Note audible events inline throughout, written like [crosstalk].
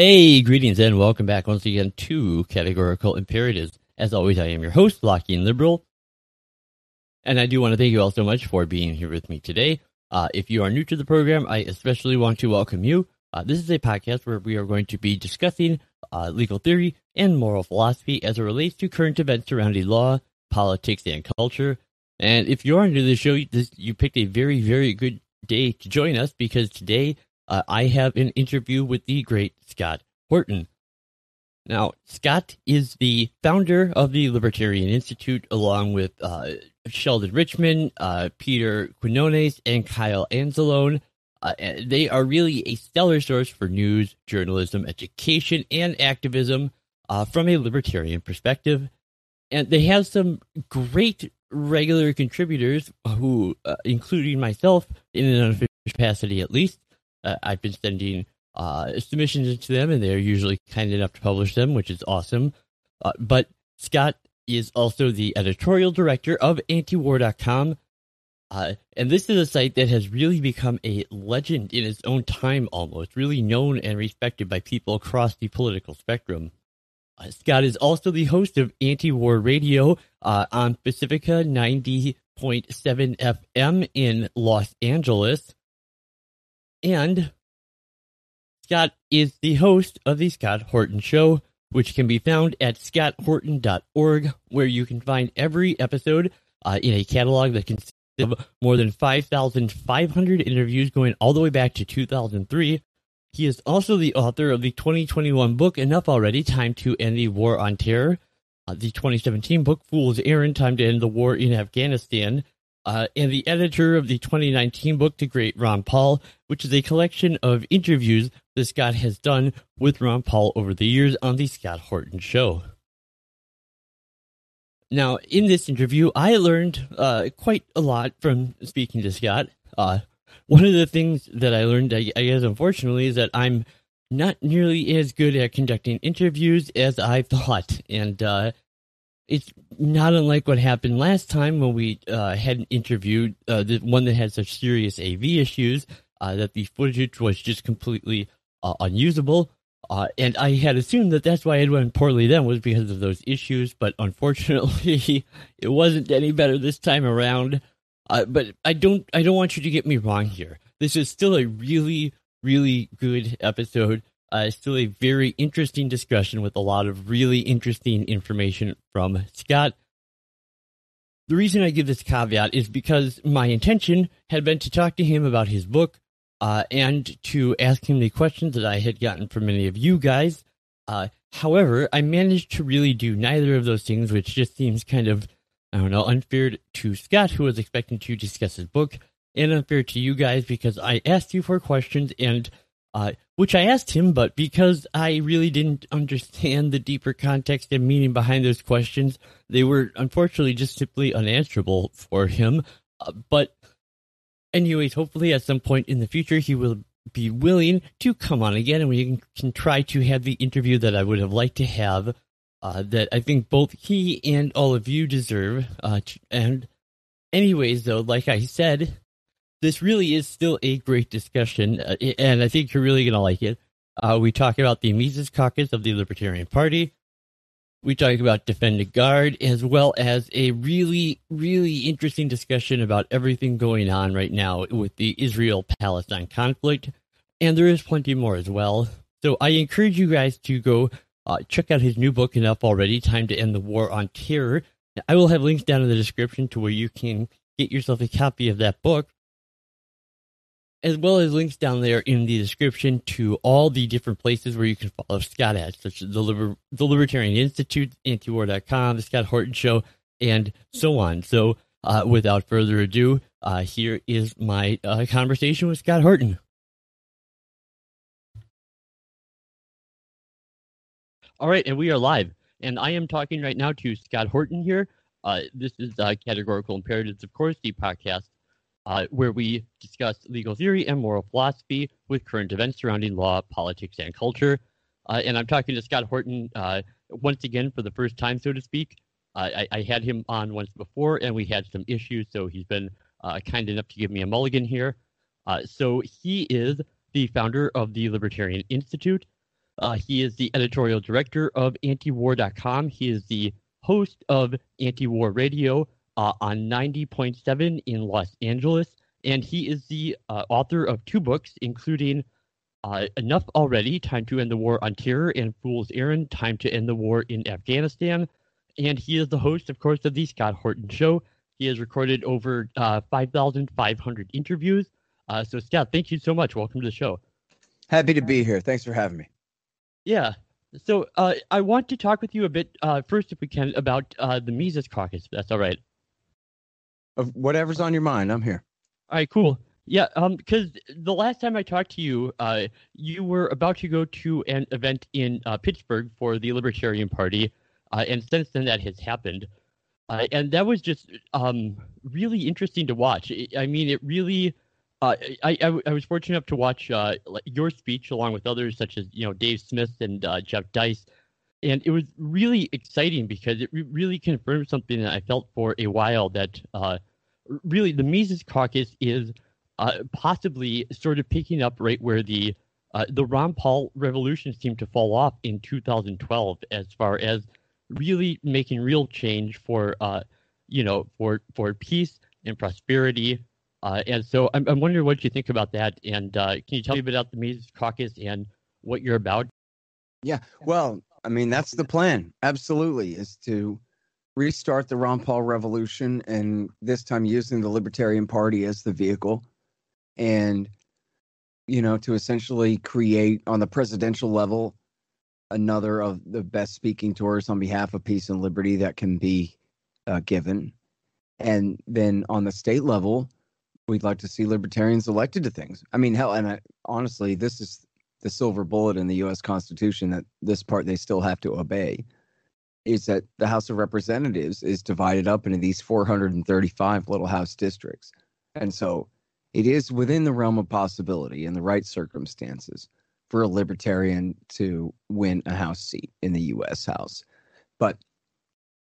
Hey, greetings and welcome back once again to Categorical Imperatives. As always, I am your host, Lockean Liberal. And I do want to thank you all so much for being here with me today. Uh, if you are new to the program, I especially want to welcome you. Uh, this is a podcast where we are going to be discussing uh, legal theory and moral philosophy as it relates to current events surrounding law, politics, and culture. And if you're new to the show, this, you picked a very, very good day to join us because today uh, I have an interview with the great Scott Horton. Now, Scott is the founder of the Libertarian Institute, along with uh, Sheldon Richman, uh, Peter Quinones, and Kyle Anzalone. Uh, they are really a stellar source for news, journalism, education, and activism uh, from a libertarian perspective. And they have some great regular contributors who, uh, including myself, in an unofficial capacity at least, uh, I've been sending uh, submissions to them, and they're usually kind enough to publish them, which is awesome. Uh, but Scott is also the editorial director of antiwar.com. Uh, and this is a site that has really become a legend in its own time almost, really known and respected by people across the political spectrum. Uh, Scott is also the host of Anti War Radio uh, on Pacifica 90.7 FM in Los Angeles. And Scott is the host of the Scott Horton Show, which can be found at scotthorton.org, where you can find every episode uh, in a catalog that consists of more than 5,500 interviews going all the way back to 2003. He is also the author of the 2021 book, Enough Already Time to End the War on Terror, uh, the 2017 book, Fool's Errand Time to End the War in Afghanistan, uh, and the editor of the 2019 book, The Great Ron Paul, which is a collection of interviews that Scott has done with Ron Paul over the years on The Scott Horton Show. Now, in this interview, I learned uh, quite a lot from speaking to Scott. Uh, one of the things that I learned, I, I guess, unfortunately, is that I'm not nearly as good at conducting interviews as I [laughs] thought. And uh, it's not unlike what happened last time when we uh, had interviewed uh, the one that had such serious AV issues uh, that the footage was just completely uh, unusable. Uh, and I had assumed that that's why it went poorly then was because of those issues, but unfortunately, [laughs] it wasn't any better this time around. Uh, but I don't, I don't want you to get me wrong here. This is still a really, really good episode. Uh, still a very interesting discussion with a lot of really interesting information from Scott. The reason I give this caveat is because my intention had been to talk to him about his book uh, and to ask him the questions that I had gotten from many of you guys. Uh, however, I managed to really do neither of those things, which just seems kind of, I don't know, unfair to Scott, who was expecting to discuss his book, and unfair to you guys because I asked you for questions and uh, which I asked him, but because I really didn't [laughs] understand the deeper context and meaning behind those questions, they were unfortunately just simply unanswerable for him. Uh, but, anyways, hopefully at some point in the future he will be willing to come on again and we can, can try to have the interview that I would have liked to have. Uh, that I think both he and all of you deserve. Uh, and, anyways, though, like I said, this really is still a great discussion, uh, and I think you're really going to like it. Uh, we talk about the Mises Caucus of the Libertarian Party. We talk about Defend the Guard, as well as a really, really interesting discussion about everything going on right now with the Israel Palestine conflict. And there is plenty more as well. So I encourage you guys to go uh, check out his new book, Enough Already Time to End the War on Terror. I will have links down in the description to where you can get yourself a copy of that book as well as links down there in the description to all the different places where you can follow Scott at, such as the, Liber- the Libertarian Institute, antiwar.com, the Scott Horton Show, and so on. So, uh, without further ado, uh, here is my uh, conversation with Scott Horton. All right, and we are live. And I am talking right now to Scott Horton here Uh, this is uh, Categorical Imperatives, of course, the podcast uh, where we discuss legal theory and moral philosophy with current events surrounding law, politics, and culture. Uh, and I'm talking to Scott Horton uh, once again for the first time, so to speak. I, I, had him on once before, and we had some issues, so he's been uh, kind enough to give me a mulligan here. Uh, so he is the founder of the Libertarian Institute. Uh, he is the editorial director of antiwar.com. He is the host of Anti-War Radio uh, on 90.7 in Los Angeles, and he is the uh, author of two books, including uh, Enough Already, Time to End the War on Terror, and Fool's Errand, Time to End the War in Afghanistan. And he is the host, of course, of The Scott Horton Show. He has recorded over uh, 5,500 interviews. Uh, so, Scott, thank you so much. Welcome to the show. Happy to be here. Thanks for having me. Yeah. So, uh, I want to talk with you a bit, uh, first, if we can, about uh, the Mises Caucus. that's all right. Of whatever's on your mind, I'm here. All right, cool. Yeah, um, because the last time I talked to you, uh, you were about to go to an event in uh, Pittsburgh for the Libertarian Party, uh, and since then that has happened, uh, and that was just um really interesting to watch. I mean, it really. Uh, I, I, I was fortunate enough to watch uh, your speech along with others such as you know Dave Smith and uh, Jeff Deist, and it was really exciting because it re- really confirmed something that I felt for a while that uh, really the Mises Caucus is uh, possibly sort of picking up right where the uh, the Ron Paul revolution seemed to fall off in 2012, as far as really making real change for uh, you know for for peace and prosperity. Uh, and so I'm, I'm wondering what you think about that. And uh, can you tell me about the Mises Caucus and what you're about? Yeah, well, I mean that's the plan. Absolutely, is to restart the Ron Paul revolution, and this time using the Libertarian Party as the vehicle and you know to essentially create on the presidential level another of the best speaking tours on behalf of peace and liberty that can be uh, given. And then on the state level we'd like to see libertarians elected to things. I mean hell and I, honestly this is the silver bullet in the us constitution that this part they still have to obey is that the house of representatives is divided up into these 435 little house districts and so it is within the realm of possibility in the right circumstances for a libertarian to win a House seat in the U.S. House. But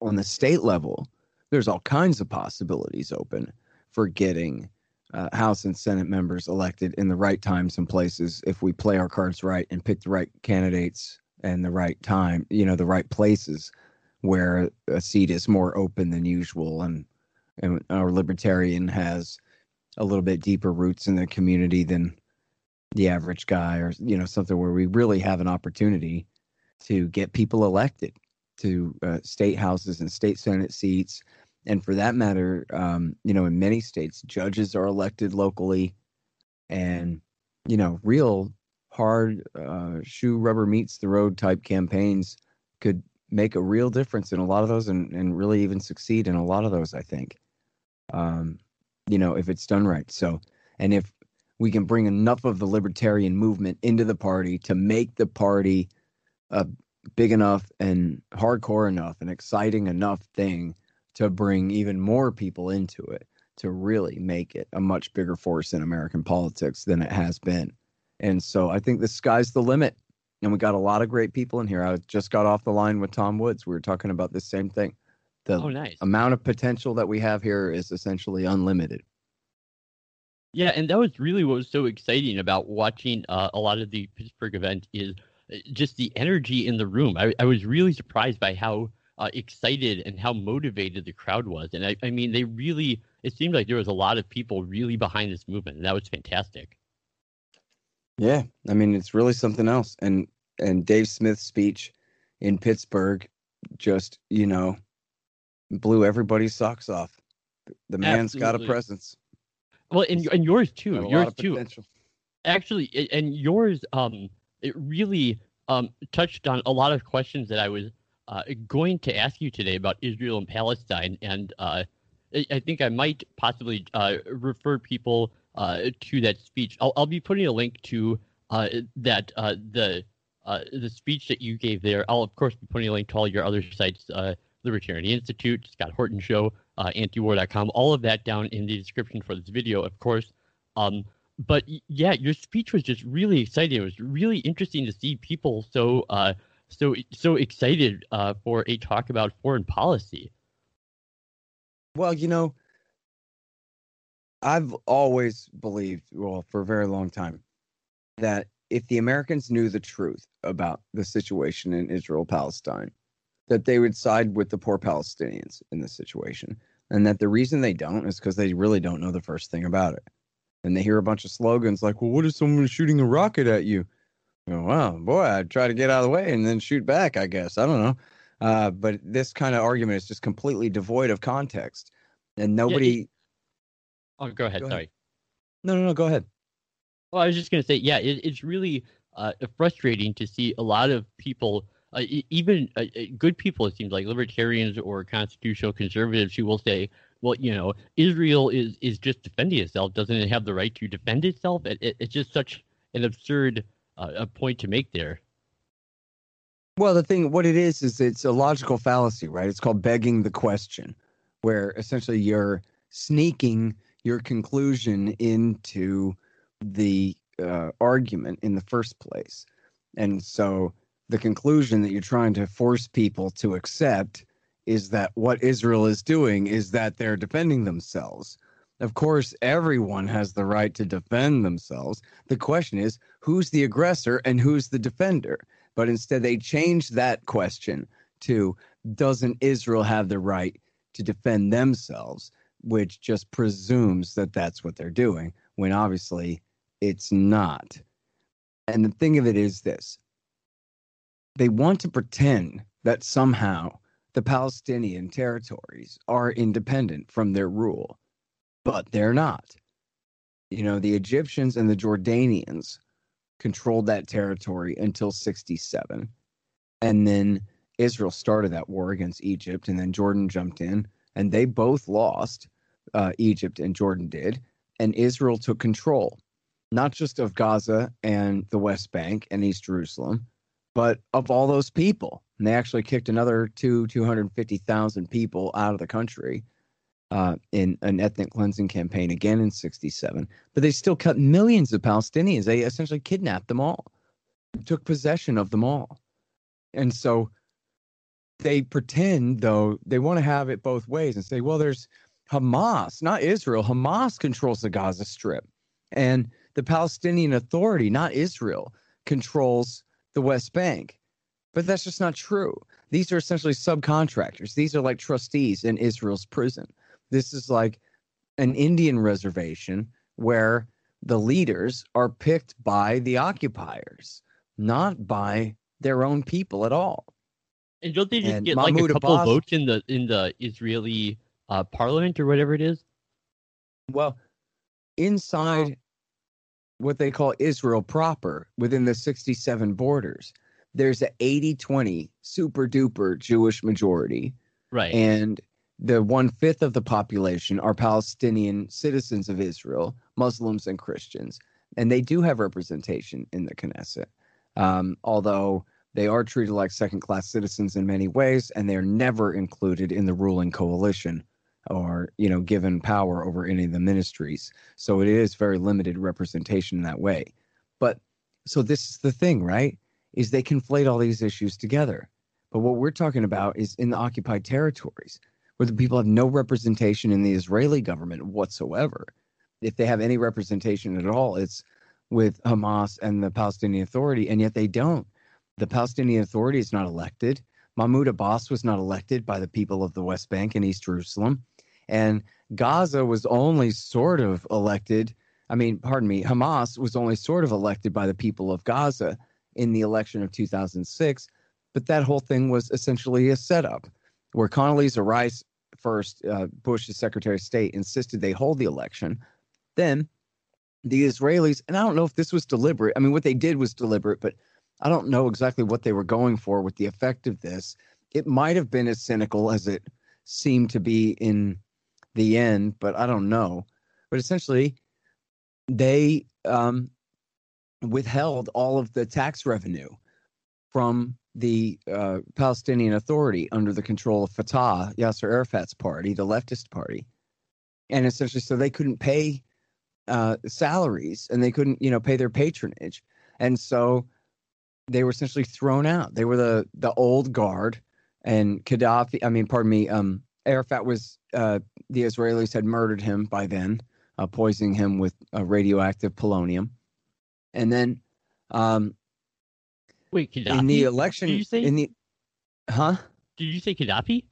on the state level, there's all kinds of possibilities open for getting uh, House and Senate members elected in the right times and places if we play our cards right and pick the right candidates and the right time, you know, the right places where a seat is more open than usual and and our libertarian has a little bit deeper roots in the community than the average guy or you know something where we really have an opportunity to get people elected to uh, state houses and state senate seats. And for that matter um, you know in many states judges are elected locally. And you know real hard uh, shoe rubber meets the road type campaigns could make a real difference in a lot of those and, and really even succeed in a lot of those i think um, you know, if it's done right. So, and if we can bring enough of the libertarian movement into the party to make the party a big enough and hardcore enough and exciting enough thing to bring even more people into it to really make it a much bigger force in American politics than it has been. And so I think the sky's the limit. And we got a lot of great people in here. I just got off the line with Tom Woods. We were talking about the same thing. The oh, nice. amount of potential that we have here is essentially unlimited. Yeah, and that was really what was so exciting about watching uh, a lot of the Pittsburgh event is uh, just the energy in the room. I, I was really surprised by how uh, excited and how motivated the crowd was. And I, I mean, they really, it seemed like there was a lot of people really behind this movement, and that was fantastic. Yeah, I mean, it's really something else. And and Dave Smith's speech in Pittsburgh just, you know, blew everybody's socks off. The man's Absolutely. got a presence. Well, and and yours too. Yours too. Potential. Actually, and yours um it really um touched on a lot of questions that I was uh, going to ask you today about Israel and Palestine, and uh, I think I might possibly uh, refer people to that speech. I'll, I'll be putting a link to uh, that uh, the the speech that you gave there. I'll of course be putting a link to all your other sites Libertarian Institute, Scott Horton Show, uh, antiwar.com, all of that down in the description for this video, of course. Um, but yeah, your speech was just really exciting. It was really interesting to see people so uh, so so excited uh, for a talk about foreign policy. Well, you know, I've always believed, well, for a very long time, that if the Americans knew the truth about the situation in Israel Palestine, that they would side with the poor Palestinians in this situation. And that the reason they don't is because they really don't know the first thing about it. And they hear a bunch of slogans like, well, what if someone shooting a rocket at you? Oh, wow, boy, I'd try to get out of the way and then shoot back, I guess. I don't know. Uh, but this kind of argument is just completely devoid of context. And nobody. Yeah. Oh, go ahead. Go Sorry. Ahead. No, no, no. Go ahead. Well, I was just going to say, yeah, it, it's really uh, frustrating to see a lot of people, uh, even uh, uh, good people, it seems like libertarians or constitutional conservatives, who will say, well, you know, Israel is, is just defending itself. Doesn't it have the right to defend itself? It, it, it's just such an absurd uh, a point to make there. Well, the thing, what it is, is it's a logical fallacy, right? It's called begging the question, where essentially you're sneaking your conclusion into the uh, argument in the first place. And so the conclusion that you're trying to force people to accept is that what Israel is doing is that they're defending themselves. Of course, everyone has the right to defend themselves. The question is who's the aggressor and who's the defender? But instead, they changed that question to doesn't Israel have the right to defend themselves, which just presumes that that's what they're doing, when obviously it's not. And the thing of it is this they want to pretend that somehow the Palestinian territories are independent from their rule, but they're not. You know, the Egyptians and the Jordanians controlled that territory until 67. And then Israel started that war against Egypt, and then Jordan jumped in, and they both lost. Uh, Egypt and Jordan did, and Israel took control not just of Gaza and the West Bank and East Jerusalem, but of all those people. And they actually kicked another two, 250,000 people out of the country uh, in an ethnic cleansing campaign again in 67. But they still cut millions of Palestinians. They essentially kidnapped them all, took possession of them all. And so they pretend, though, they want to have it both ways and say, well, there's Hamas, not Israel. Hamas controls the Gaza Strip. And the Palestinian Authority, not Israel, controls the West Bank. But that's just not true. These are essentially subcontractors. These are like trustees in Israel's prison. This is like an Indian reservation where the leaders are picked by the occupiers, not by their own people at all. And don't they just and get Mahmoud like a couple Abbas, votes in the in the Israeli uh, parliament or whatever it is? Well, inside what they call Israel proper within the 67 borders. There's a 80 20 super duper Jewish majority. Right. And the one fifth of the population are Palestinian citizens of Israel, Muslims and Christians. And they do have representation in the Knesset, um, although they are treated like second class citizens in many ways, and they're never included in the ruling coalition or you know given power over any of the ministries. So it is very limited representation in that way. But so this is the thing right is they conflate all these issues together. But what we're talking about is in the occupied territories where the people have no representation in the israeli government whatsoever. If they have any representation at all it's with hamas and the palestinian authority and yet they don't the palestinian authority is not elected mahmoud abbas was not elected by the people of the west bank and east jerusalem and Gaza was only sort of elected. I mean, pardon me, Hamas was only sort of elected by the people of Gaza in the election of 2006. But that whole thing was essentially a setup where Condoleezza Rice, first, uh, Bush's Secretary of State, insisted they hold the election. Then the Israelis, and I don't know if this was deliberate. I mean, what they did was deliberate, but I don't know exactly what they were going for with the effect of this. It might have been as cynical as it seemed to be in the end, but I don't know. But essentially, they um, withheld all of the tax revenue from the uh, Palestinian Authority under the control of Fatah, Yasser Arafat's party, the leftist party, and essentially, so they couldn't pay uh, salaries and they couldn't, you know, pay their patronage, and so they were essentially thrown out. They were the the old guard, and Gaddafi. I mean, pardon me. Um, Arafat was uh, the Israelis had murdered him by then, uh, poisoning him with uh, radioactive polonium, and then um, Wait, Gaddafi? in the election Did you say? in the huh Did you say Gaddafi?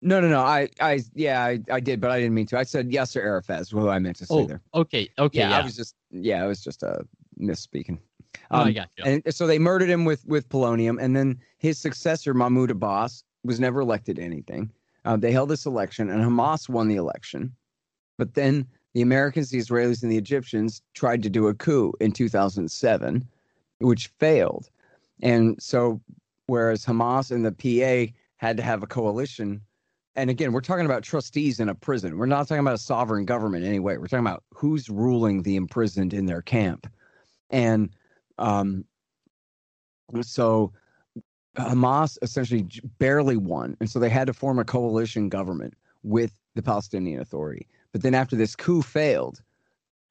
no no no i i yeah i, I did but i didn't mean to i said yasser arafat is who i meant to say Oh, there okay, okay, yeah, yeah. i was just yeah I was just uh misspeaking Um, and so they murdered him with with polonium and then his successor mahmoud abbas was never elected to anything. Uh, they held this election and hamas won the election. But then the americans the israelis and the egyptians tried to do a coup in 2007 which failed. And so whereas hamas and the pa had to have a coalition and again we're talking about trustees in a prison. We're not talking about a sovereign government anyway. We're talking about who's ruling the imprisoned in their camp. And um, so Hamas essentially barely won, and so they had to form a coalition government with the Palestinian Authority. But then after this coup failed,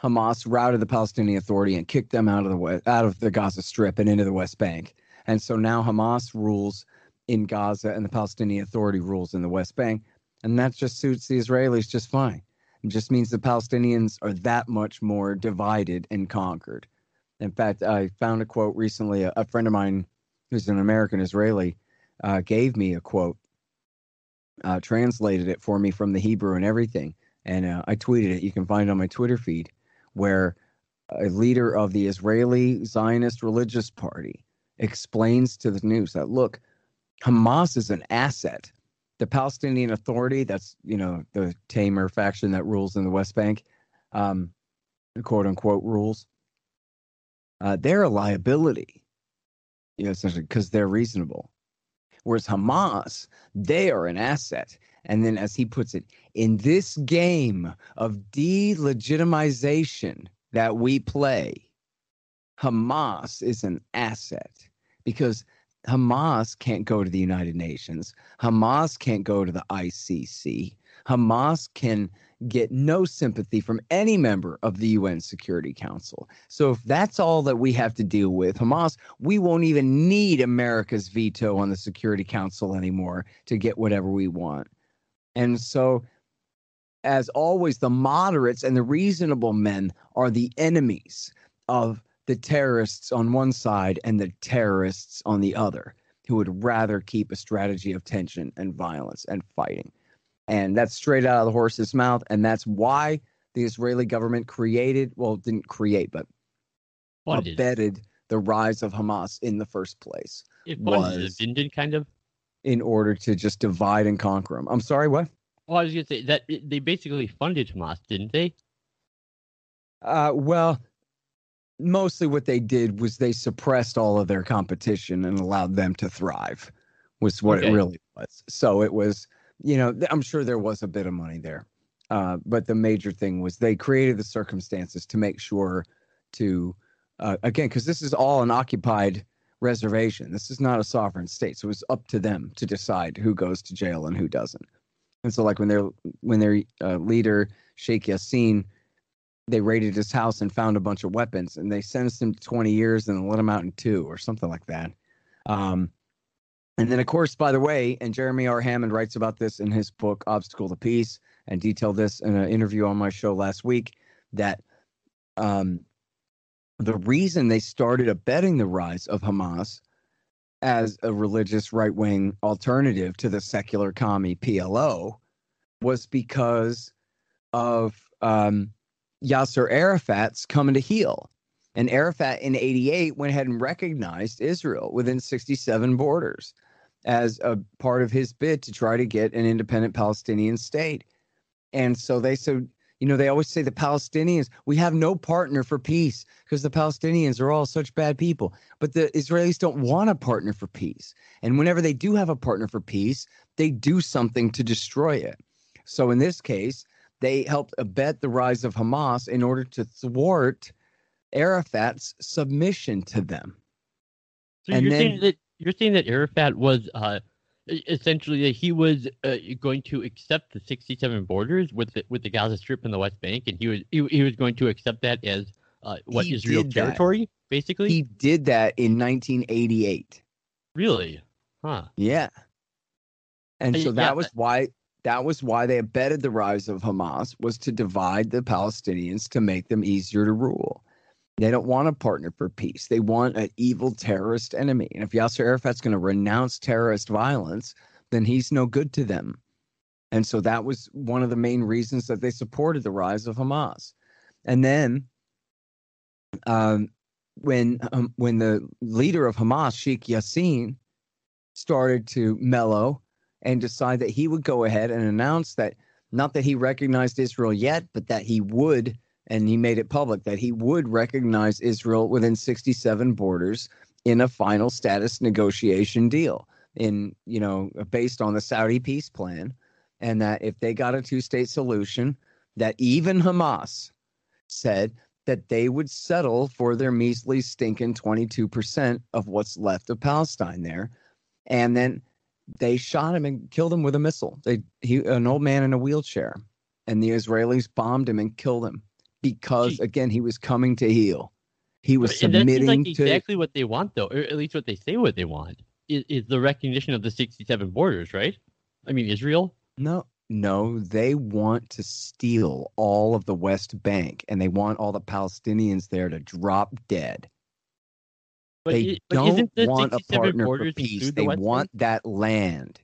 Hamas routed the Palestinian Authority and kicked them out of the west, out of the Gaza Strip and into the West Bank. And so now Hamas rules in Gaza, and the Palestinian Authority rules in the West Bank, and that just suits the Israelis just fine. It just means the Palestinians are that much more divided and conquered. In fact, I found a quote recently. A, a friend of mine who's an American Israeli uh, gave me a quote, uh, translated it for me from the Hebrew and everything. And uh, I tweeted it. You can find it on my Twitter feed, where a leader of the Israeli Zionist Religious Party explains to the news that look, Hamas is an asset. The Palestinian Authority, that's you know the tamer faction that rules in the West Bank, um, quote unquote rules. Uh, they're a liability, you know, essentially because they're reasonable. Whereas Hamas, they are an asset. And then, as he puts it, in this game of delegitimization that we play, Hamas is an asset because Hamas can't go to the United Nations. Hamas can't go to the ICC. Hamas can get no sympathy from any member of the UN Security Council. So if that's all that we have to deal with, Hamas, we won't even need America's veto on the Security Council anymore to get whatever we want. And so as always the moderates and the reasonable men are the enemies of the terrorists on one side and the terrorists on the other who would rather keep a strategy of tension and violence and fighting. And that's straight out of the horse's mouth. And that's why the Israeli government created, well, didn't create, but Funded. abetted the rise of Hamas in the first place It funded was- it, it, kind of? in order to just divide and conquer them. I'm sorry, what? Well, I was gonna say that they basically funded Hamas, didn't they? Uh, well, mostly what they did was they suppressed all of their competition and allowed them to thrive, was what Okay. it really was. So it was, you know, I'm sure there was a bit of money there. Uh, but the major thing was they created the circumstances to make sure to, uh, again, because this is all an occupied reservation. This is not a sovereign state. So it was up to them to decide who goes to jail and who doesn't. And so, like when their when their uh, leader Sheikh Yassin they raided his house and found a bunch of weapons and they sentenced him to 20 years and let him out in two or something like that um, and then of course by the way and jeremy r hammond writes about this in his book obstacle to peace and detailed this in an interview on my show last week that um, the reason they started abetting the rise of hamas as a religious right-wing alternative to the secular commie plo was because of um, Yasser Arafat's coming to heel. And Arafat in 88 went ahead and recognized Israel within 67 borders as a part of his bid to try to get an independent Palestinian state. And so they said, you know, they always say the Palestinians, we have no partner for peace because the Palestinians are all such bad people. But the Israelis don't want a partner for peace. And whenever they do have a partner for peace, they do something to destroy it. So in this case, they helped abet the rise of Hamas in order to thwart Arafat's submission to them. So And you're then- saying that you're saying that Arafat was uh, essentially that he was uh, going to accept the 67 borders with the, with the Gaza Strip and the West Bank, and he was he, he was going to accept that as uh, what He Israel territory, basically. He did that in 1988. really? Huh? Yeah. And Uh, so yeah, that was why that was why they abetted the rise of Hamas was to divide the Palestinians to make them easier to rule. They don't want a partner for peace. They want an evil terrorist enemy. And if Yasser Arafat's going to renounce terrorist violence, then he's no good to them. And so that was one of the main reasons that they supported the rise of Hamas. And then um, when um, when the leader of Hamas, Sheikh Yassin, started to mellow and decide that he would go ahead and announce that not that he recognized Israel yet, but that he would, and he made it public that he would recognize Israel within 67 borders in a final status negotiation deal in you know based on the Saudi peace plan and that if they got a two-state solution that even Hamas said that they would settle for their measly stinking 22% of what's left of Palestine there and then they shot him and killed him with a missile. They he an old man in a wheelchair, and the Israelis bombed him and killed him because Gee. again he was coming to heel. He was And submitting like to exactly what they want, though, or at least what they say what they want is, is the recognition of the 67 borders, right? I mean, Israel. no no they want to steal all of the West Bank and they want all the Palestinians there to drop dead. But, they i- but don't isn't the want a partner for peace. the They West want Bank? that land.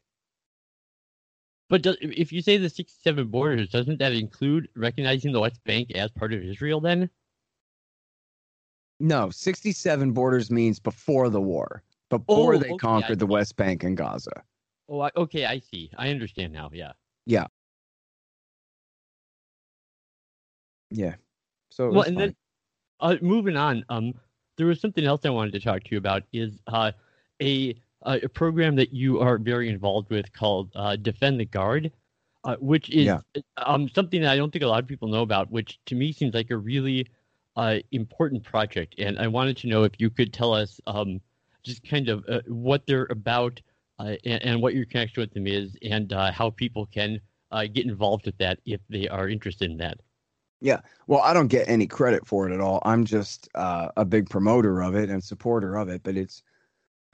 But does, if you say the 67 borders, doesn't that include recognizing the West Bank as part of Israel then? No, 67 borders means before the war, before Oh, they okay, conquered the. West Bank and Gaza. Oh, I, okay, I see. I understand now. Yeah. Yeah. Yeah. So well, and fine. then uh, moving on, um, there was something else I wanted to talk to you about. Is uh, a a program that you are very involved with called uh, Defend the Guard, uh, which is Yeah. um something that I don't think a lot of people know about, which to me seems like a really uh, important project. And I wanted to know if you could tell us um, just kind of uh, what they're about uh, and, and what your connection with them is, and uh, how people can uh, get involved with that if they are interested in that. Yeah. Well, I don't get any credit for it at all. I'm just uh, a big promoter of it and supporter of it. But it's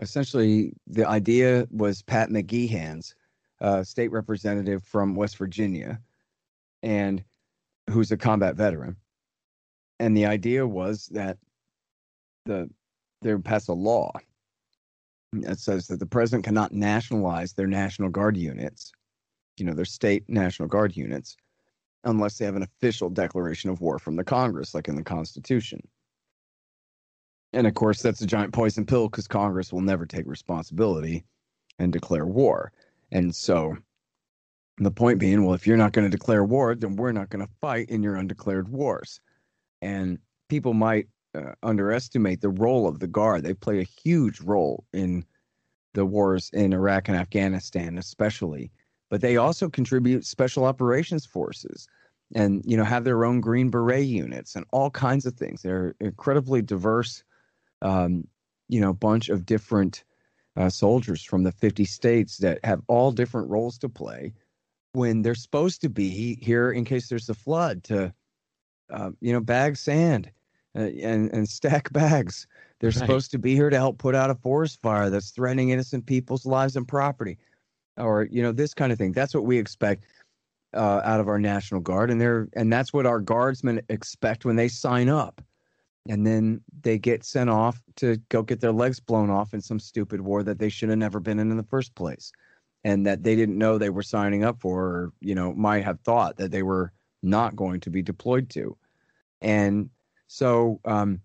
essentially the idea was Pat McGeehan's uh, state representative from West Virginia, and who's a combat veteran. And the idea was that the they would pass a law that says that the president cannot nationalize their National Guard units, you know, their state National Guard units, unless they have an official declaration of war from the Congress, like in the Constitution. And of course, that's a giant poison pill because Congress will never take responsibility and declare war. And so the point being, well, if you're not going to declare war, then we're not going to fight in your undeclared wars. And people might uh, underestimate the role of the Guard. They play a huge role in the wars in Iraq and Afghanistan, especially. But they also contribute special operations forces and you know have their own green beret units and all kinds of things they're incredibly diverse um, you know bunch of different uh, soldiers from the 50 states that have all different roles to play when they're supposed to be here in case there's a flood to uh, you know bag sand uh, and and stack [laughs] bags. They're Right. supposed to be here to help put out a forest fire that's threatening innocent people's lives and property or you know this kind of thing. That's what we expect uh, out of our national guard and they're and that's what our guardsmen expect when they sign up and then they get sent off to go get their legs blown off in some stupid war that they should have never been in in the first place and that they didn't know they were signing up for or you know might have thought that they were not going to be deployed to and so um,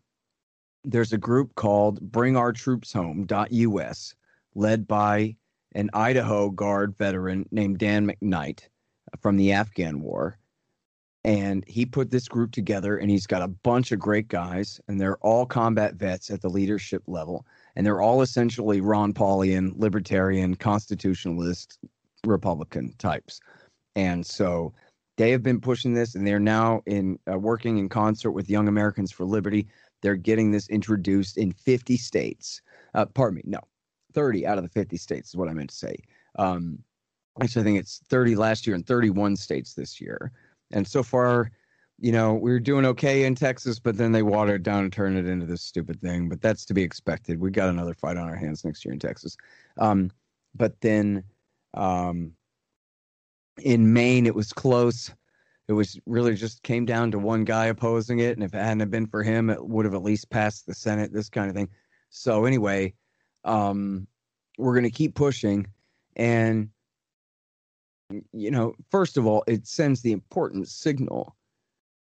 there's a group called bring our troops home.us led by an idaho guard veteran named dan mcknight from the Afghan war. And he put this group together and he's got a bunch of great guys and they're all combat vets at the leadership level. And they're all essentially Ron Paulian, libertarian, constitutionalist, Republican types. And so they have been pushing this and they're now in uh, working in concert with Young Americans for Liberty. They're getting this introduced in 50 states. Uh, pardon me, no, 30 out of the 50 states is what I meant to say. Um, actually, I think it's 30 last year and 31 states this year. And so far, you know, we were doing okay in Texas, but then they watered it down and turned it into this stupid thing. But that's to be expected. We got another fight on our hands next year in Texas. Um, but then um, in Maine, it was close. It was really just came down to one guy opposing it, and if it hadn't been for him, it would have at least passed the Senate. This kind of thing. So anyway, um, we're going to keep pushing, and you know, first of all, it sends the important signal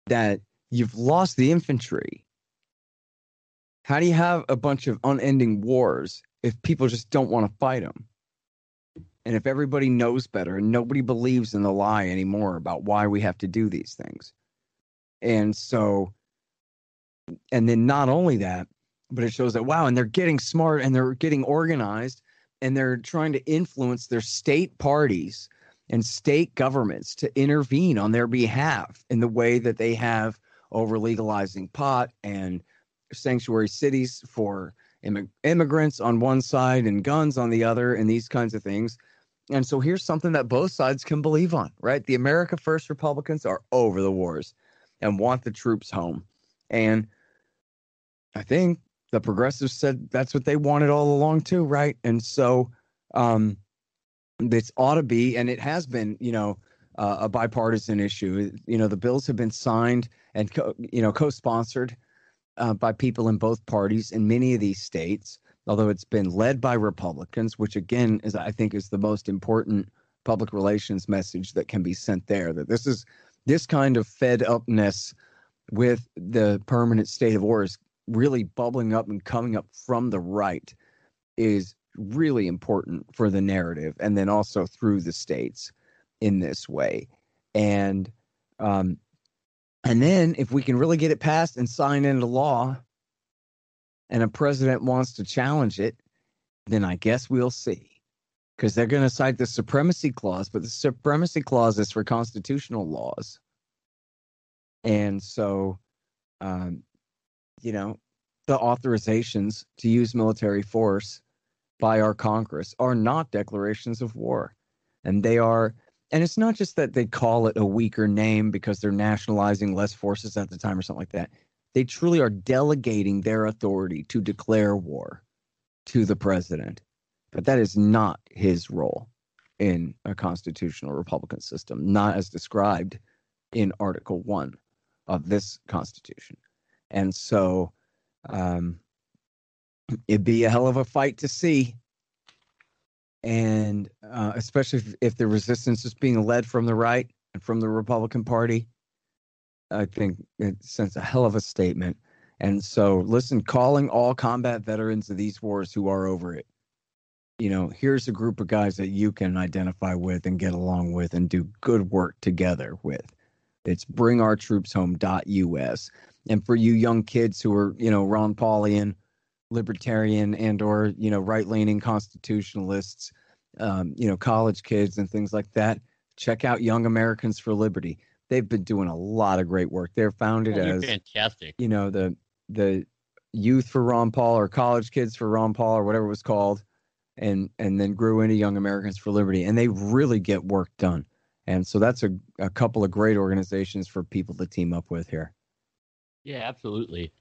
that you've lost the infantry. How do you have a bunch of unending wars if people just don't want to fight them? And if everybody knows better and nobody believes in the lie anymore about why we have to do these things. And so, and then not only that, but it shows that, wow, and they're getting smart and they're getting organized and they're trying to influence their state parties and state governments to intervene on their behalf in the way that they have over legalizing pot and sanctuary cities for immigrants on one side and guns on the other and these kinds of things and so here's something that both sides can believe on, right? The America First Republicans are over the wars and want the troops home. And I think the progressives said that's what they wanted all along too, right? And so um this ought to be and it has been, you know, uh, a bipartisan issue. You know, the bills have been signed and co- you know co-sponsored uh, by people in both parties in many of these states although it's been led by Republicans, which again is I think is the most important public relations message that can be sent there. That this is this kind of fed upness with the permanent state of war is really bubbling up and coming up from the right is really important for the narrative and then also through the states in this way and um and then if we can really get it passed and signed into law and a president wants to challenge it, then I guess we'll see. Because they're going to cite the supremacy clause, but the supremacy clause is for constitutional laws. And so, um, you know, the authorizations to use military force by our Congress are not declarations of war. And they are, and it's not just that they call it a weaker name because they're nationalizing less forces at the time or something like that. They truly are delegating their authority to declare war to the president. But that is not his role in a constitutional republican system, not as described in Article 1 of this Constitution. And so um, it'd be a hell of a fight to see. And uh, especially if, if the resistance is being led from the right and from the Republican Party, I think it sends a hell of a statement. And so, listen, calling all combat veterans of these wars who are over it, you know, here's a group of guys that you can identify with and get along with and do good work together with. It's bringourtroopshome.us. And for you young kids who are, you know, Ron Paulian, libertarian and or, you know, right-leaning constitutionalists, um, you know, college kids and things like that, check out Young Americans for Liberty they've been doing a lot of great work. They're founded oh, as fantastic. You know the the youth for Ron Paul or college kids for Ron Paul or whatever it was called, and and then grew into Young Americans for Liberty, and they really get work done. And so that's a, a couple of great organizations for people to team up with here. Yeah, absolutely.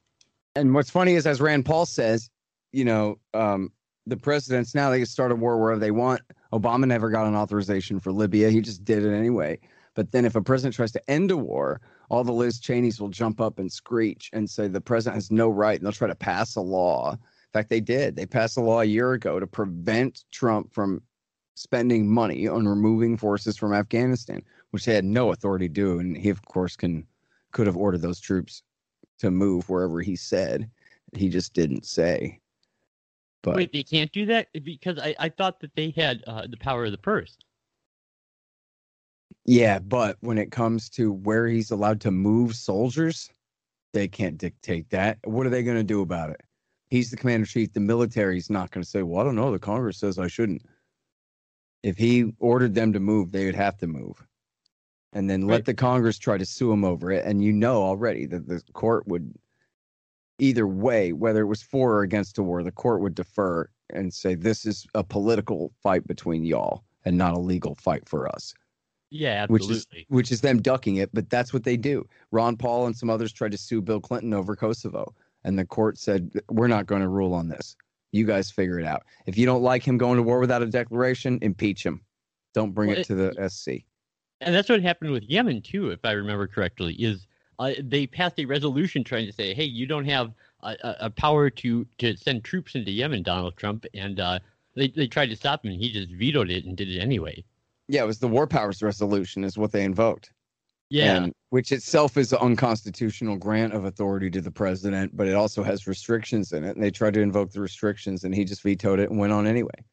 And what's funny is, as Rand Paul says, you know, um, the presidents now they can start a war wherever they want. Obama never got an authorization for Libya; he just did it anyway. But then if a president tries to end a war, all the Liz Cheneys will jump up and screech and say the president has no right, and they'll try to pass a law. In fact, they did. They passed a law a year ago to prevent Trump from spending money on removing forces from Afghanistan, which they had no authority to do. And he, of course, can could have ordered those troops to move wherever he said. He just didn't say. But wait, they can't do that because I, I thought that they had uh, the power of the purse. Yeah, but when it comes to where he's allowed to move soldiers, they can't dictate that. What are they going to do about it? He's the commander in chief. The military's not going to say, well, I don't know. The Congress says I shouldn't. If he ordered them to move, they would have to move. And then let the Congress try to sue him over it. And you know already that the court would, either way, whether it was for or against a war, the court would defer and say this is a political fight between y'all and not a legal fight for us. Yeah, absolutely. Which is which is them ducking it, but that's what they do. Ron Paul and some others tried to sue Bill Clinton over Kosovo, and the court said we're not going to rule on this. You guys figure it out. If you don't like him going to war without a declaration, impeach him. Don't bring well, it to the SC. And that's what happened with Yemen too, if I remember correctly. Is uh, they passed a resolution trying to say, "Hey, you don't have a, a power to to send troops into Yemen, Donald Trump," and uh, they they tried to stop him, and he just vetoed it and did it anyway. Yeah, it was the War Powers Resolution, is what they invoked. Yeah, and, which itself is an unconstitutional grant of authority to the president, but it also has restrictions in it, and they tried to invoke the restrictions, and he just vetoed it and went on anyway.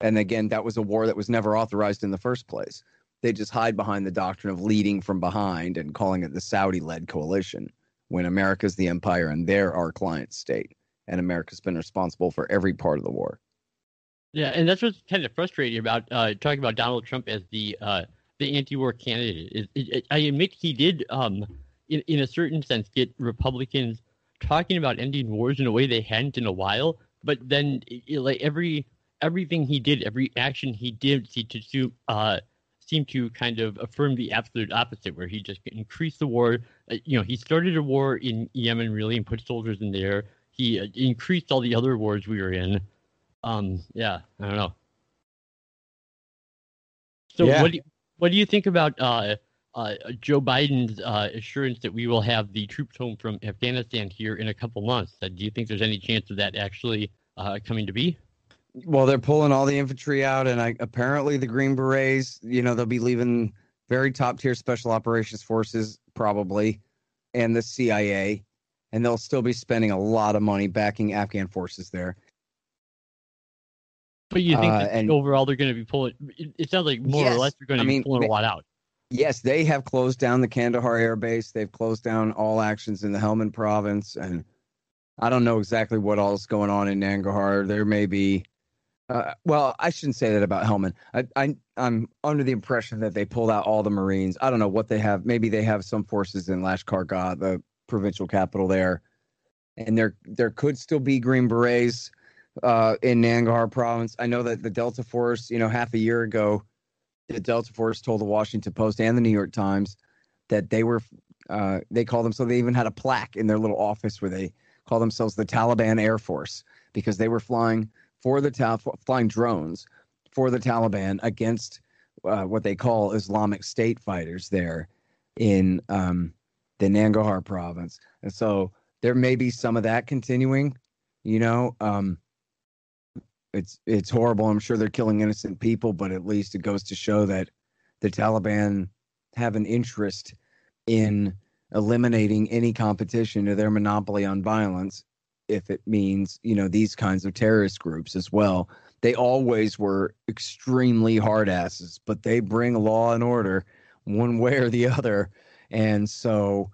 And again, that was a war that was never authorized in the first place. They just hide behind the doctrine of leading from behind and calling it the Saudi led coalition when America's the empire and they're our client state. And America's been responsible for every part of the war. Yeah, and that's what's kind of frustrating about uh, talking about Donald Trump as the uh, the anti-war candidate. It, it, it, I admit he did, um, in, in a certain sense, get Republicans talking about ending wars in a way they hadn't in a while. But then, like every everything he did, every action he did, seemed to uh, seem to kind of affirm the absolute opposite, where he just increased the war. Uh, you know, he started a war in Yemen really and put soldiers in there. He uh, increased all the other wars we were in. Um, yeah, I don't know. So yeah. what do you, what do you think about uh, uh, Joe Biden's uh, assurance that we will have the troops home from Afghanistan here in a couple months? Uh, do you think there's any chance of that actually uh, coming to be? Well, they're pulling all the infantry out, and I, apparently the Green Berets, you know, they'll be leaving very top tier special operations forces probably, and the CIA, and they'll still be spending a lot of money backing Afghan forces there. But you think uh, and, overall they're going to be pulling? It sounds like more yes, or less they're going to I be pulling they, a lot out. Yes, they have closed down the Kandahar Air Base. They've closed down all actions in the Helmand Province, and I don't know exactly what all is going on in Nangarhar. There may be uh, well, I shouldn't say that about Helmand. I, I, I'm under the impression that they pulled out all the Marines. I don't know what they have. Maybe they have some forces in Lashkar the provincial capital there, and there there could still be Green Berets uh, in Nangarhar province. I know that the Delta Force, you know, half a year ago, the Delta Force told the Washington Post and the New York Times that they were uh, they call them so they even had a plaque in their little office where they call themselves the Taliban Air Force because they were flying for the Tal- flying drones for the Taliban against uh, what they call Islamic State fighters there in um, the Nangarhar province. And so there may be some of that continuing. You know, um, it's it's horrible. I'm sure they're killing innocent people, but at least it goes to show that the Taliban have an interest in eliminating any competition to their monopoly on violence if it means you know these kinds of terrorist groups as well. They always were extremely hard asses but they bring law and order one way or the other. And so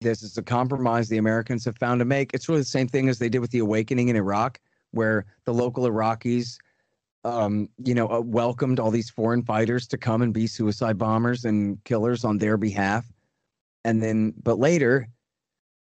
this is a compromise the americans have found to make. It's really the same thing as they did with the awakening in iraq where the local iraqis um, you know uh, welcomed all these foreign fighters to come and be suicide bombers and killers on their behalf. And then but later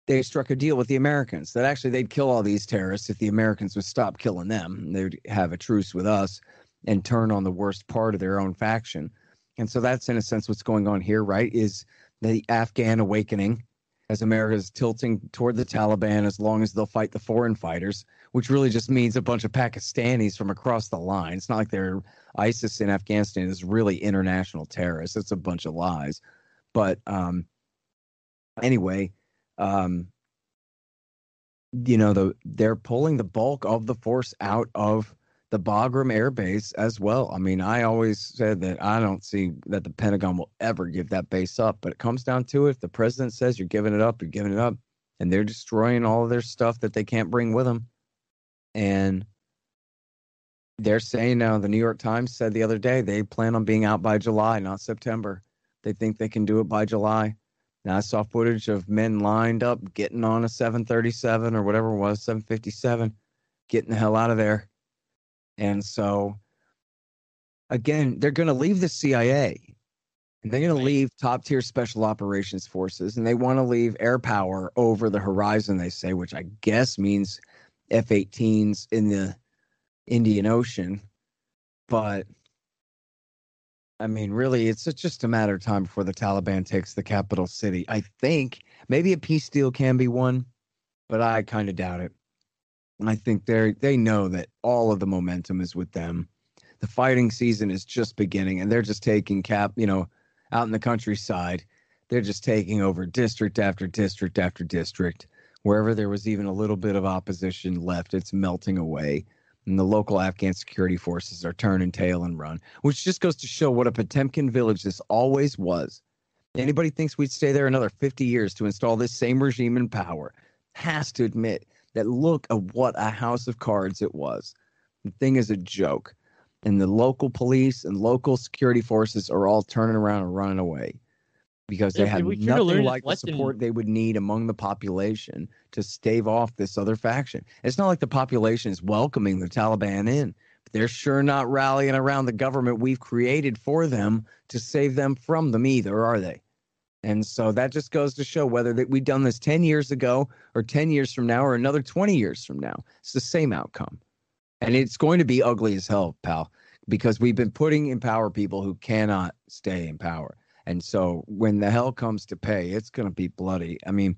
they struck a deal with the Americans that actually they'd kill all these terrorists if the Americans would stop killing them. They'd have a truce with us and turn on the worst part of their own faction. And so that's in a sense what's going on here, right? Is the Afghan awakening as America is tilting toward the Taliban as long as they'll fight the foreign fighters, which really just means a bunch of Pakistanis from across the line. It's not like they're ISIS in Afghanistan is really international terrorists. It's a bunch of lies. But um, anyway, um, you know, the they're pulling the bulk of the force out of the Bagram Air Base as well. I mean, I always said that I don't see that the Pentagon will ever give that base up, but it comes down to it. If the president says you're giving it up, you're giving it up, and they're destroying all of their stuff that they can't bring with them. And they're saying now, the New York Times said the other day they plan on being out by July, not September. They think they can do it by July. Now I saw footage of men lined up getting on a 737 or whatever it was, 757, getting the hell out of there. And so, again, they're going to leave the CIA and they're going to leave top tier special operations forces and they want to leave air power over the horizon, they say, which I guess means F 18s in the Indian Ocean. But I mean, really, it's just a matter of time before the Taliban takes the capital city. I think maybe a peace deal can be won, but I kind of doubt it. I think they they know that all of the momentum is with them. The fighting season is just beginning, and they're just taking cap, you know, out in the countryside. They're just taking over district after district after district. Wherever there was even a little bit of opposition left, it's melting away. And the local Afghan security forces are turning tail and run, which just goes to show what a Potemkin village this always was. Anybody thinks we'd stay there another 50 years to install this same regime in power has to admit that look at what a house of cards it was. The thing is a joke. And the local police and local security forces are all turning around and running away because they had nothing like the support they would need among the population to stave off this other faction. It's not like the population is welcoming the Taliban in. They're sure not rallying around the government we've created for them to save them from them either, are they? And so that just goes to show whether that we've done this 10 years ago or 10 years from now or another 20 years from now. It's the same outcome. And it's going to be ugly as hell, pal, because we've been putting in power people who cannot stay in power. And so when the hell comes to pay, it's going to be bloody. I mean,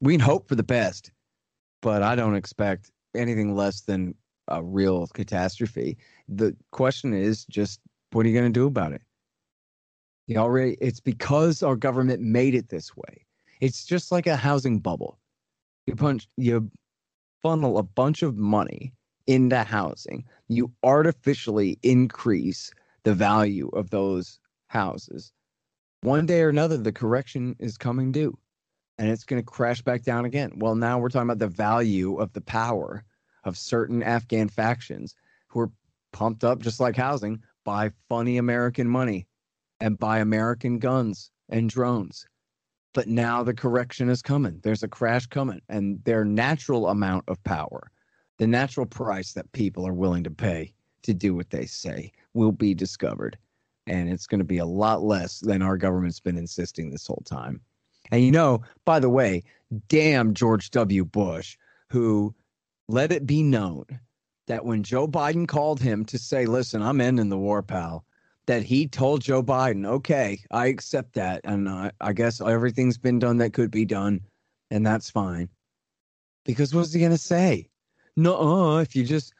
we can hope for the best, but I don't expect anything less than a real catastrophe. The question is just what are you going to do about it? You already it's because our government made it this way. It's just like a housing bubble. You punch you funnel a bunch of money into housing. You artificially increase the value of those houses. One day or another the correction is coming due and it's going to crash back down again. Well, now we're talking about the value of the power of certain Afghan factions who are pumped up just like housing by funny American money and by American guns and drones. But now the correction is coming. There's a crash coming, and their natural amount of power, the natural price that people are willing to pay to do what they say, will be discovered. And it's going to be a lot less than our government's been insisting this whole time. And you know, by the way, damn George W. Bush, who let it be known that when Joe Biden called him to say, listen, I'm ending the war, pal, that he told Joe Biden, okay, I accept that. And I, I guess everything's been done that could be done, and that's fine. Because what's he going to say? No, if you just,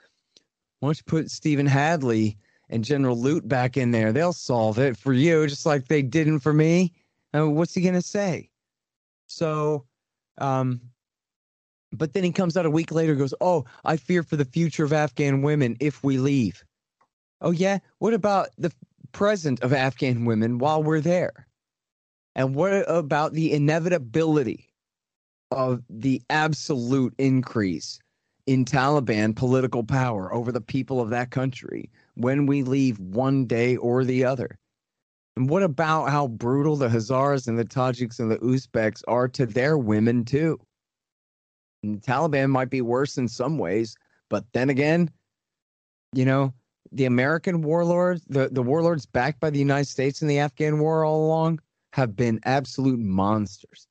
don't you put Stephen Hadley and General Lute back in there? They'll solve it for you, just like they didn't for me. Uh, what's he to say? So, um, but then he comes out a week later goes, Oh, I fear for the future of Afghan women if we leave. Oh, yeah. What about the present of Afghan women while we're there? And what about the inevitability of the absolute increase in Taliban political power over the people of that country when we leave one day or the other? And what about how brutal the Hazaras and the Tajiks and the Uzbeks are to their women, too? And the Taliban might be worse in some ways, but then again, you know, the American warlords, the, the warlords backed by the United States in the Afghan war all along, have been absolute monsters.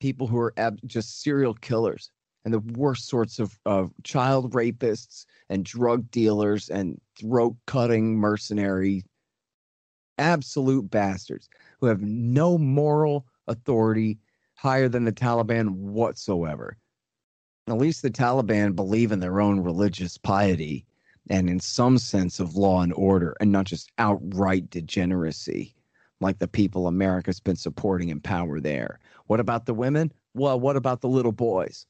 People who are ab- just serial killers and the worst sorts of, child rapists and drug dealers and throat cutting mercenary absolute bastards who have no moral authority higher than the Taliban whatsoever. At least the Taliban believe in their own religious piety and in some sense of law and order and not just outright degeneracy like the people America's been supporting in power there. What about the women? Well, what about the little boys?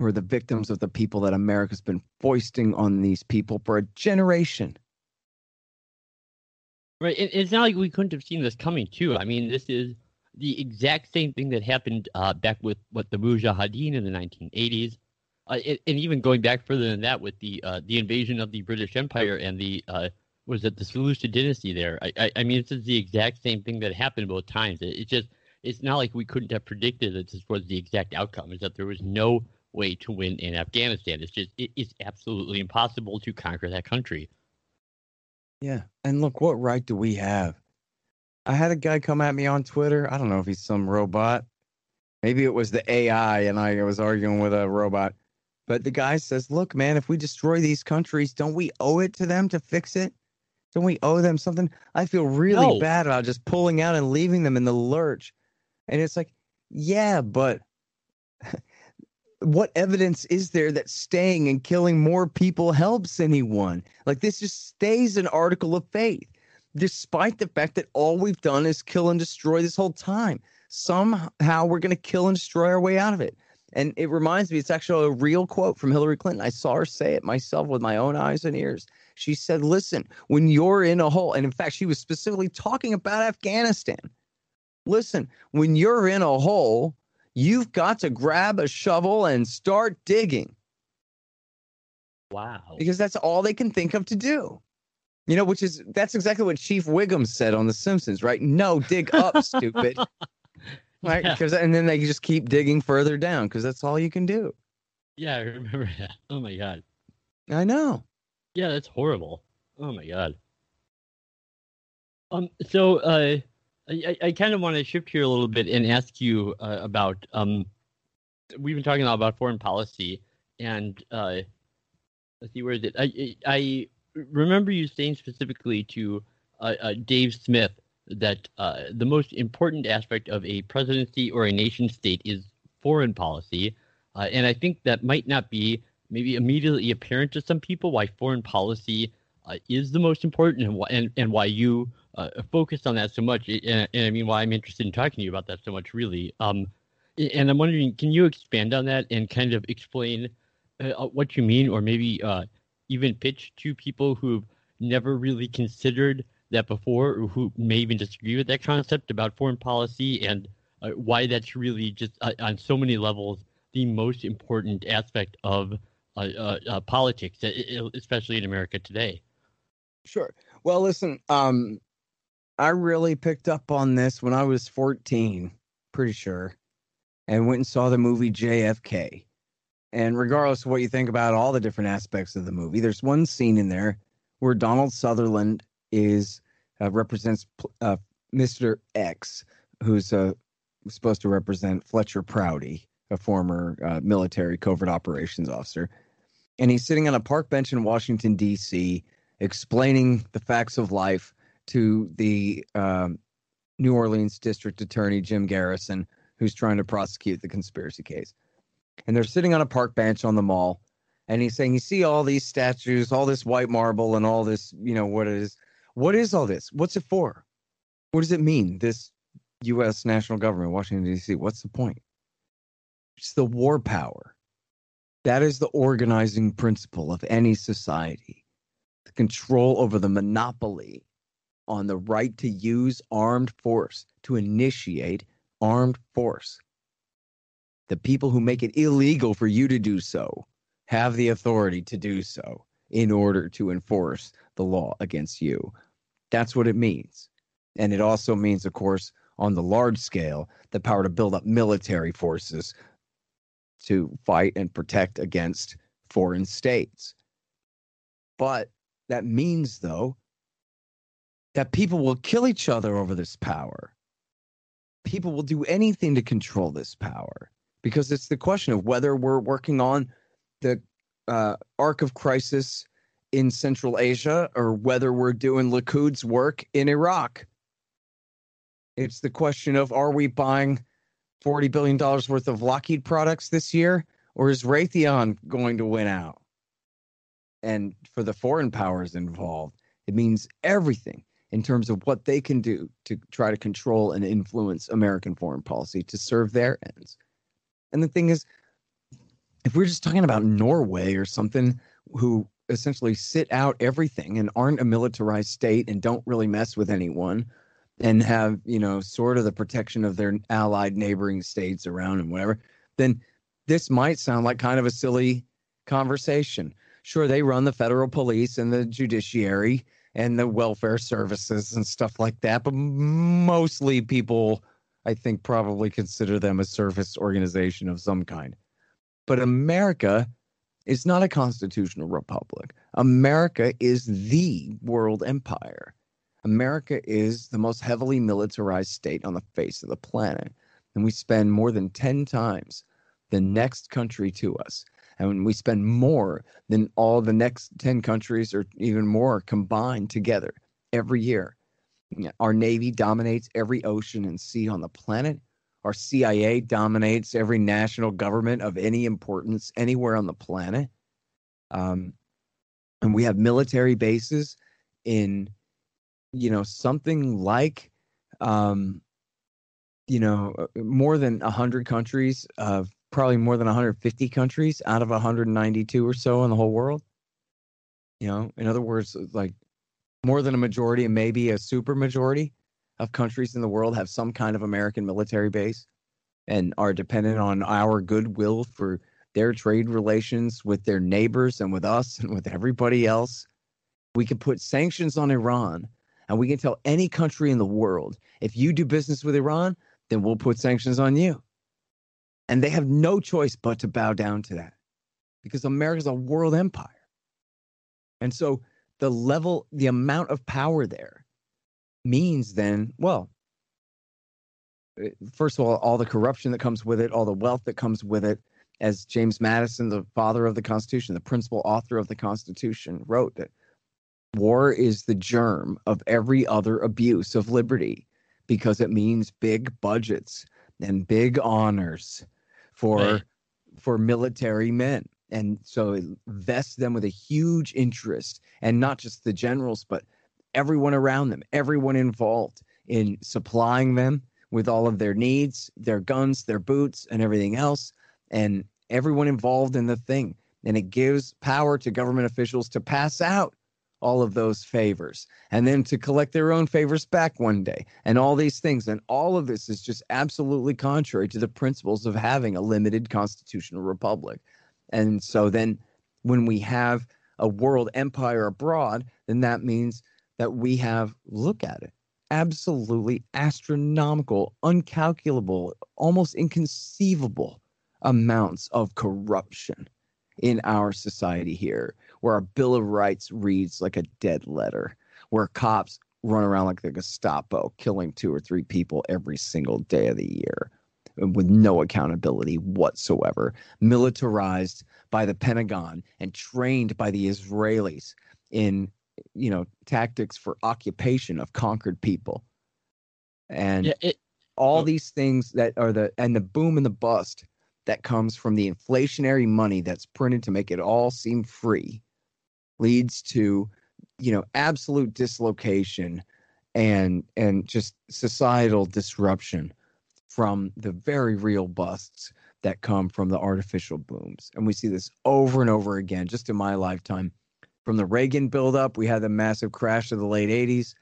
Who are the victims of the people that America's been foisting on these people for a generation? Right. It's not like we couldn't have seen this coming, too. I mean, this is the exact same thing that happened uh, back with what the Mujahideen in the 1980s uh, it, and even going back further than that with the uh, the invasion of the British Empire and the uh, was it the Seleucid dynasty there? I, I, I mean, this is the exact same thing that happened both times. It, it's just it's not like we couldn't have predicted that this was the exact outcome. Is that there was no way to win in Afghanistan. It's just it, it's absolutely impossible to conquer that country. Yeah, and look, what right do we have? I had a guy come at me on Twitter. I don't know if he's some robot. Maybe it was the AI, and I was arguing with a robot But the guy says, look, man, if we destroy these countries, don't we owe it to them to fix it? Don't we owe them something? I feel really No. bad about just pulling out and leaving them in the lurch. And it's like, yeah, but [laughs] what evidence is there that staying and killing more people helps anyone? Like this just stays an article of faith, despite the fact that all we've done is kill and destroy this whole time. Somehow we're going to kill and destroy our way out of it. And it reminds me, it's actually a real quote from Hillary Clinton. I saw her say it myself with my own eyes and ears. She said, Listen, when you're in a hole, and in fact, she was specifically talking about Afghanistan. Listen, when you're in a hole, you've got to grab a shovel and start digging Wow. because that's all they can think of to do. You know, which is that's exactly what Chief Wiggum said on The Simpsons, right? No, dig up, [laughs] stupid. Right? Yeah. Because and then they just keep digging further down because that's all you can do. Yeah, I remember that. Oh my god. I know. Yeah, that's horrible. Oh my god. Um. So, uh, I I- kind of want to shift here a little bit and ask you uh, about um. We've been talking a lot about foreign policy, and uh, let's see where is it? I I remember you saying specifically to uh, uh, Dave Smith that uh, the most important aspect of a presidency or a nation state is foreign policy, uh, and I think that might not be maybe immediately apparent to some people why foreign policy is the most important and why and, and why you uh, focus on that so much and, and I mean why I'm interested in talking to you about that so much really um and I'm wondering can you expand on that and kind of explain uh, what you mean or maybe uh, even pitch to people who've never really considered that before or who may even disagree with that concept about foreign policy and uh, why that's really just uh, on so many levels the most important aspect of uh, uh, uh, politics, especially in America today. Sure. Well, listen, um, I really picked up on this when I was 14, pretty sure, and went and saw the movie JFK. And regardless of what you think about all the different aspects of the movie, there's one scene in there where Donald Sutherland is uh, represents uh, Mr. X, who's uh, supposed to represent Fletcher Prouty, a former uh, military covert operations officer. And he's sitting on a park bench in Washington, D.C., explaining the facts of life to the um, New Orleans District Attorney, Jim Garrison, who's trying to prosecute the conspiracy case. And they're sitting on a park bench on the mall. And he's saying, You see all these statues, all this white marble, and all this, you know, what it is. What is all this? What's it for? What does it mean, this U.S. national government, Washington, D.C.? What's the point? It's the war power. That is the organizing principle of any society the control over the monopoly on the right to use armed force, to initiate armed force. The people who make it illegal for you to do so have the authority to do so in order to enforce the law against you. That's what it means. And it also means, of course, on the large scale, the power to build up military forces to fight and protect against foreign states. But that means, though, that people will kill each other over this power. People will do anything to control this power because it's the question of whether we're working on the uh, arc of crisis in Central Asia or whether we're doing Likud's work in Iraq. It's the question of are we buying $40 billion worth of Lockheed products this year or is Raytheon going to win out? And for the foreign powers involved, it means everything in terms of what they can do to try to control and influence American foreign policy to serve their ends. And the thing is, if we're just talking about Norway or something who essentially sit out everything and aren't a militarized state and don't really mess with anyone and have, you know, sort of the protection of their allied neighboring states around and whatever, then this might sound like kind of a silly conversation. Sure, they run the federal police and the judiciary and the welfare services and stuff like that, but mostly people, I think, probably consider them a service organization of some kind. But America is not a constitutional republic. America is the world empire. America is the most heavily militarized state on the face of the planet. And we spend more than 10 times the next country to us And we spend more than all the next 10 countries or even more combined together every year. Our Navy dominates every ocean and sea on the planet. Our CIA dominates every national government of any importance anywhere on the planet. Um, and we have military bases in, you know, something like, um, you know, uh, more than 100 countries, uh, probably more than 150 countries out of 192 or so in the whole world. You know, in other words, like more than a majority and maybe a super majority of countries in the world have some kind of American military base and are dependent on our goodwill for their trade relations with their neighbors and with us and with everybody else. We can put sanctions on Iran and we can tell any country in the world if you do business with Iran, then we'll put sanctions on you. And they have no choice but to bow down to that because America's a world empire. And so the level, the amount of power there means then, well, uh, first of all, all the corruption that comes with it, all the wealth that comes with it. As James Madison, the father of the Constitution, the principal author of the Constitution, wrote that war is the germ of every other abuse of liberty because it means big budgets and big honors for right. for military men and so it vests them with a huge interest and not just the generals but everyone around them everyone involved in supplying them with all of their needs their guns their boots and everything else and everyone involved in the thing and it gives power to government officials to pass out all of those favors and then to collect their own favors back one day and all these things and all of this is just absolutely contrary to the principles of having a limited constitutional republic. And so then when we have a world empire abroad, then that means that we have, look at it, absolutely astronomical, uncalculable, almost inconceivable amounts of corruption in our society here, where our Bill of Rights reads like a dead letter, where cops run around like the Gestapo, killing two or three people every single day of the year with no accountability whatsoever, militarized by the Pentagon and trained by the Israelis in you know tactics for occupation of conquered people. And yeah, it, all oh. these things that are the and the boom and the bust that comes from the inflationary money that's printed to make it all seem free leads to you know absolute dislocation and and just societal disruption from the very real busts that come from the artificial booms. And we see this over and over again just in my lifetime. From the Reagan buildup, we had the massive crash of the late 80s.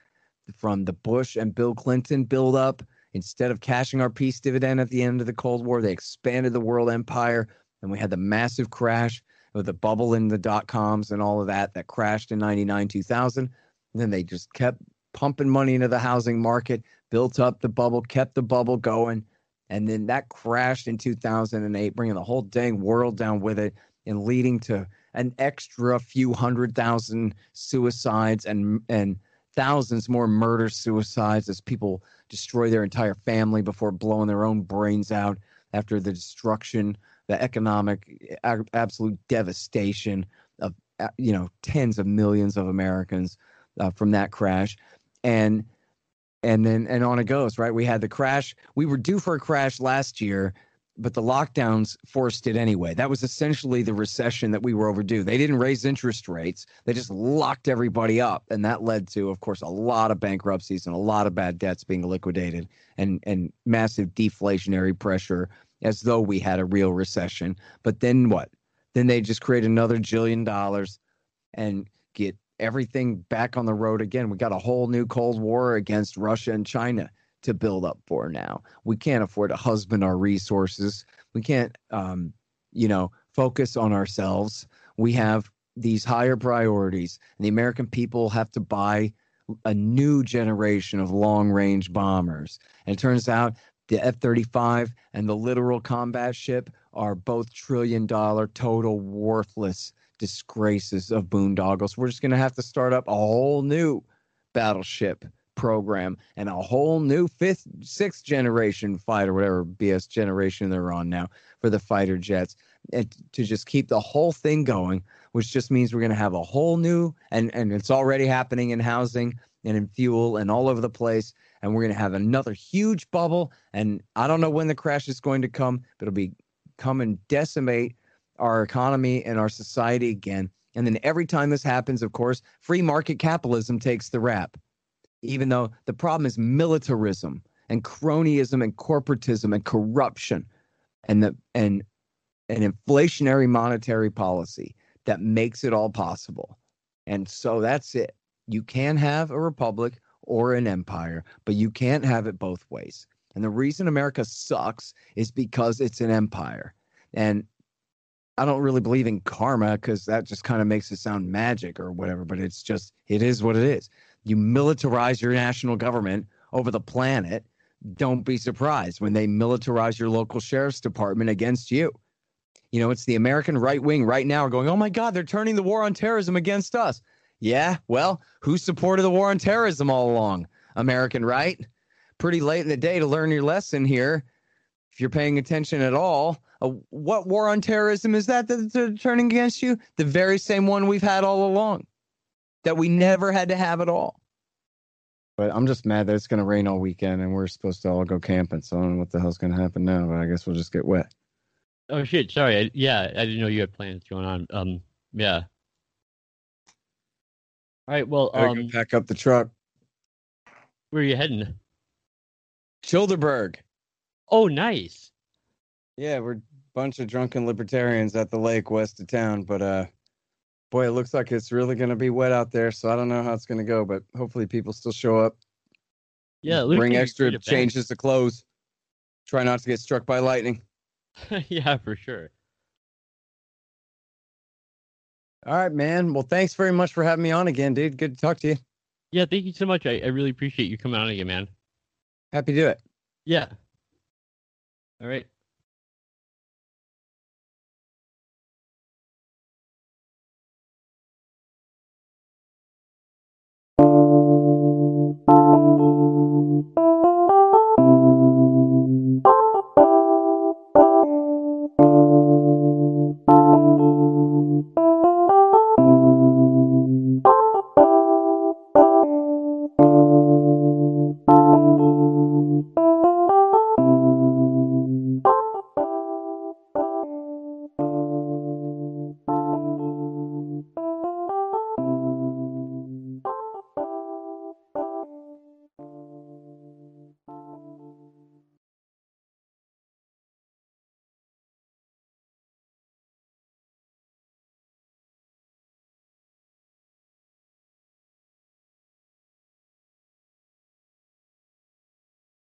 From the Bush and Bill Clinton buildup, instead of cashing our peace dividend at the end of the Cold War, they expanded the world empire. And we had the massive crash with the bubble in the dot coms and all of that that crashed in 99, 2000. And then they just kept pumping money into the housing market, built up the bubble, kept the bubble going. And then that crashed in 2008, bringing the whole dang world down with it and leading to an extra few hundred thousand suicides and, and thousands more murder suicides as people destroy their entire family before blowing their own brains out after the destruction, the economic, absolute devastation of, you know, tens of millions of Americans uh, from that crash. And and then and on it goes right? We had the crash. We were due for a crash last year but the lockdowns forced it anyway. That was essentially the recession that we were overdue. They didn't raise interest rates. They just locked everybody up. And that led to of course a lot of bankruptcies and a lot of bad debts being liquidated and and massive deflationary pressure as though we had a real recession but then what then they just create another jillion dollars and get everything back on the road again. We got a whole new Cold War against Russia and China to build up for now. We can't afford to husband our resources. We can't, um, you know, focus on ourselves. We have these higher priorities, and the American people have to buy a new generation of long range bombers. And it turns out the F 35 and the littoral combat ship are both trillion dollar total worthless disgraces of boondoggles. We're just going to have to start up a whole new battleship program and a whole new fifth, sixth generation fighter, whatever BS generation they're on now for the fighter jets, and to just keep the whole thing going, which just means we're going to have a whole new and and it's already happening in housing and in fuel and all over the place. And we're going to have another huge bubble. And I don't know when the crash is going to come, but it'll be come and decimate our economy and our society again. And then every time this happens, of course, free market capitalism takes the rap. Even though the problem is militarism and cronyism and corporatism and corruption and the and an inflationary monetary policy that makes it all possible. And so that's it. You can have a republic or an empire, but you can't have it both ways. And the reason America sucks is because it's an empire. And I don't really believe in karma because that just kind of makes it sound magic or whatever, but it's just, it is what it is. You militarize your national government over the planet. Don't be surprised when they militarize your local sheriff's department against you. You know, it's the American right wing right now are going, oh my God, they're turning the war on terrorism against us. Yeah, well, who supported the war on terrorism all along? American right? Pretty late in the day to learn your lesson here. If you're paying attention at all, uh, what war on terrorism is that that they're turning against you? The very same one we've had all along, that we never had to have at all. But I'm just mad that it's going to rain all weekend and we're supposed to all go camping. So I don't know what the hell's going to happen now, but I guess we'll just get wet. Oh shit! Sorry. I, yeah, I didn't know you had plans going on. Um, yeah. All right. Well, um, pack up the truck. where are you heading? Childerberg. Oh, nice. Yeah, we're a bunch of drunken libertarians at the lake west of town, but uh boy, it looks like it's really going to be wet out there, so I don't know how it's going to go, but hopefully people still show up. Yeah. Bring extra changes of clothes. Try not to get struck by lightning. [laughs] yeah, for sure. All right, man. Well, thanks very much for having me on again, dude. Good to talk to you. Yeah, thank you so much. I, I really appreciate you coming on again, man. Happy to do it. Yeah. All right.